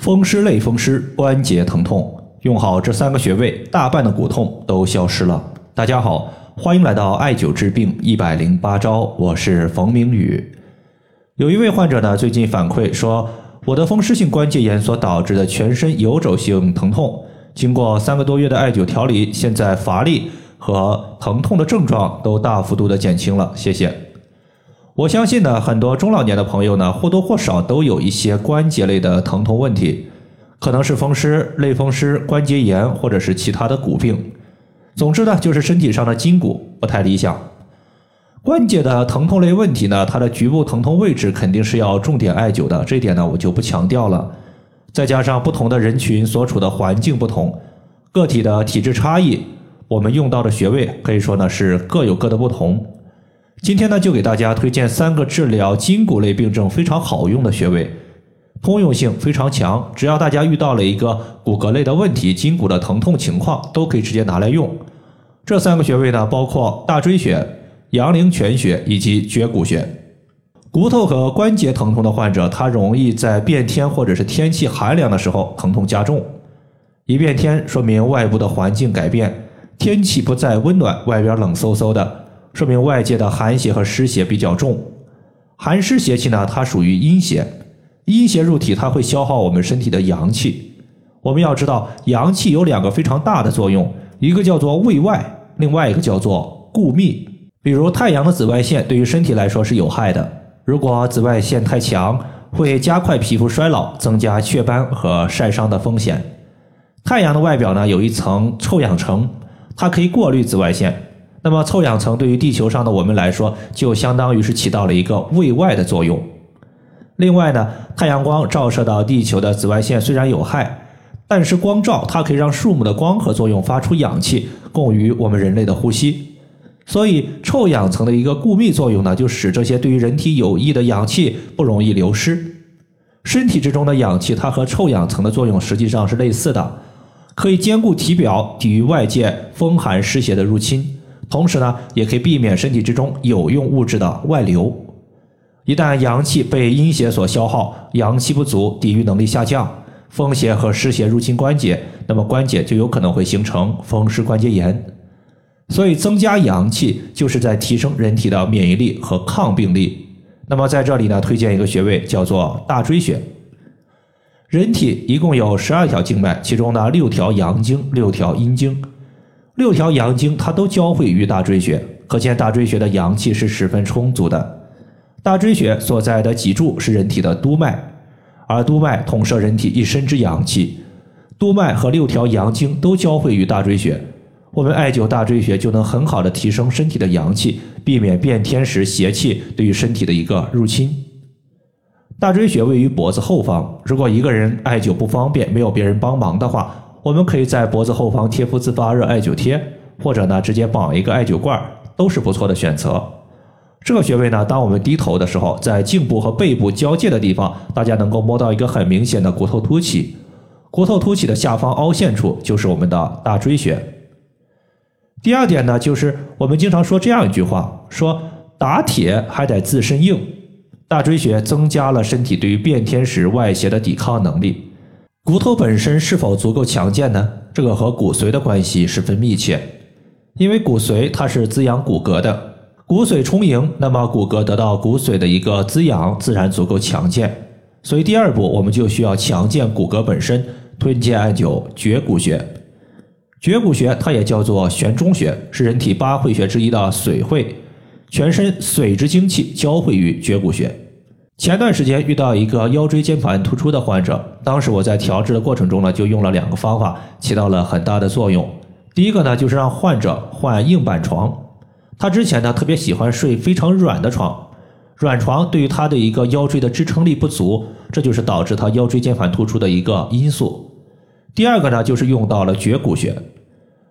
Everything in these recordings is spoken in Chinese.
风湿类风湿关节疼痛，用好这三个穴位，大半的骨痛都消失了。大家好，欢迎来到艾灸治病一百零八招，我是冯明宇。有一位患者呢，最近反馈说，我的风湿性关节炎所导致的全身游走性疼痛，经过三个多月的艾灸调理，现在乏力和疼痛的症状都大幅度的减轻了。谢谢。我相信呢，很多中老年的朋友呢，或多或少都有一些关节类的疼痛问题，可能是风湿、类风湿、关节炎，或者是其他的骨病。总之呢，就是身体上的筋骨不太理想。关节的疼痛类问题呢，它的局部疼痛位置肯定是要重点艾灸的，这一点呢我就不强调了。再加上不同的人群所处的环境不同，个体的体质差异，我们用到的穴位可以说呢是各有各的不同。今天呢，就给大家推荐三个治疗筋骨类病症非常好用的穴位，通用性非常强。只要大家遇到了一个骨骼类的问题，筋骨的疼痛情况，都可以直接拿来用。这三个穴位呢，包括大椎穴、阳陵泉穴以及绝骨穴。骨头和关节疼痛的患者，他容易在变天或者是天气寒凉的时候疼痛加重。一变天说明外部的环境改变，天气不再温暖，外边冷飕飕的。说明外界的寒邪和湿邪比较重，寒湿邪气呢，它属于阴邪，阴邪入体，它会消耗我们身体的阳气。我们要知道，阳气有两个非常大的作用，一个叫做卫外，另外一个叫做固密。比如太阳的紫外线对于身体来说是有害的，如果紫外线太强，会加快皮肤衰老，增加雀斑和晒伤的风险。太阳的外表呢，有一层臭氧层，它可以过滤紫外线。那么臭氧层对于地球上的我们来说，就相当于是起到了一个卫外的作用。另外呢，太阳光照射到地球的紫外线虽然有害，但是光照它可以让树木的光合作用发出氧气，供于我们人类的呼吸。所以臭氧层的一个固密作用呢，就使这些对于人体有益的氧气不容易流失。身体之中的氧气，它和臭氧层的作用实际上是类似的，可以兼顾体表，抵御外界风寒湿邪的入侵。同时呢，也可以避免身体之中有用物质的外流。一旦阳气被阴邪所消耗，阳气不足，抵御能力下降，风邪和湿邪入侵关节，那么关节就有可能会形成风湿关节炎。所以，增加阳气就是在提升人体的免疫力和抗病力。那么，在这里呢，推荐一个穴位叫做大椎穴。人体一共有十二条经脉，其中呢，六条阳经，六条阴经。六条阳经它都交汇于大椎穴，可见大椎穴的阳气是十分充足的。大椎穴所在的脊柱是人体的督脉，而督脉统摄人体一身之阳气。督脉和六条阳经都交汇于大椎穴，我们艾灸大椎穴就能很好的提升身体的阳气，避免变天时邪气对于身体的一个入侵。大椎穴位于脖子后方，如果一个人艾灸不方便，没有别人帮忙的话。我们可以在脖子后方贴敷自发热艾灸贴，或者呢直接绑一个艾灸罐，都是不错的选择。这个穴位呢，当我们低头的时候，在颈部和背部交界的地方，大家能够摸到一个很明显的骨头凸起，骨头凸起的下方凹陷处就是我们的大椎穴。第二点呢，就是我们经常说这样一句话，说打铁还得自身硬，大椎穴增加了身体对于变天时外邪的抵抗能力。骨头本身是否足够强健呢？这个和骨髓的关系十分密切，因为骨髓它是滋养骨骼的，骨髓充盈，那么骨骼得到骨髓的一个滋养，自然足够强健。所以第二步，我们就需要强健骨骼本身，推荐艾灸绝骨穴。绝骨穴它也叫做悬中穴，是人体八会穴之一的髓会，全身髓之精气交汇于绝骨穴。前段时间遇到一个腰椎间盘突出的患者，当时我在调治的过程中呢，就用了两个方法，起到了很大的作用。第一个呢，就是让患者换硬板床。他之前呢特别喜欢睡非常软的床，软床对于他的一个腰椎的支撑力不足，这就是导致他腰椎间盘突出的一个因素。第二个呢，就是用到了绝骨穴。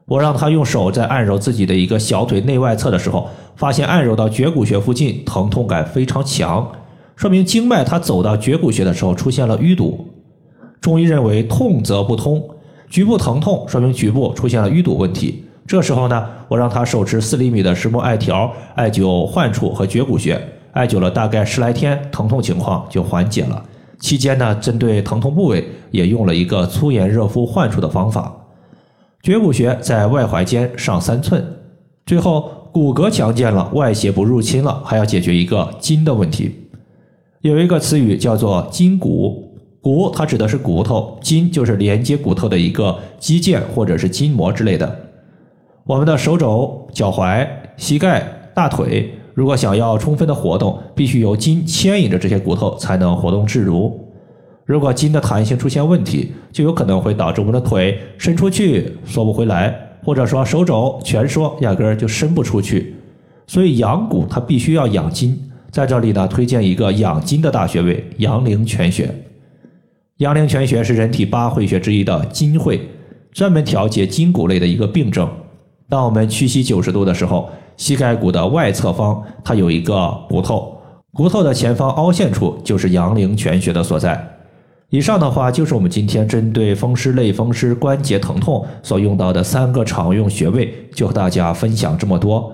我让他用手在按揉自己的一个小腿内外侧的时候，发现按揉到绝骨穴附近，疼痛感非常强。说明经脉它走到绝骨穴的时候出现了淤堵，中医认为痛则不通，局部疼痛说明局部出现了淤堵问题。这时候呢，我让他手持四厘米的石墨艾条艾灸患处和绝骨穴，艾灸了大概十来天，疼痛情况就缓解了。期间呢，针对疼痛部位也用了一个粗盐热敷患处的方法。绝骨穴在外踝尖上三寸。最后骨骼强健了，外邪不入侵了，还要解决一个筋的问题。有一个词语叫做筋骨，骨它指的是骨头，筋就是连接骨头的一个肌腱或者是筋膜之类的。我们的手肘、脚踝、膝盖、大腿。如果想要充分的活动，必须由筋牵引着这些骨头才能活动自如。如果筋的弹性出现问题，就有可能会导致我们的腿伸出去缩不回来，或者说手肘蜷缩，压根儿就伸不出去。所以养骨它必须要养筋。在这里呢，推荐一个养筋的大穴位——阳陵泉穴。阳陵泉穴是人体八会穴之一的筋会，专门调节筋骨类的一个病症。当我们屈膝九十度的时候。膝盖骨的外侧方，它有一个骨头，骨头的前方凹陷处就是阳陵泉穴的所在。以上的话就是我们今天针对风湿、类风湿关节疼痛所用到的三个常用穴位，就和大家分享这么多。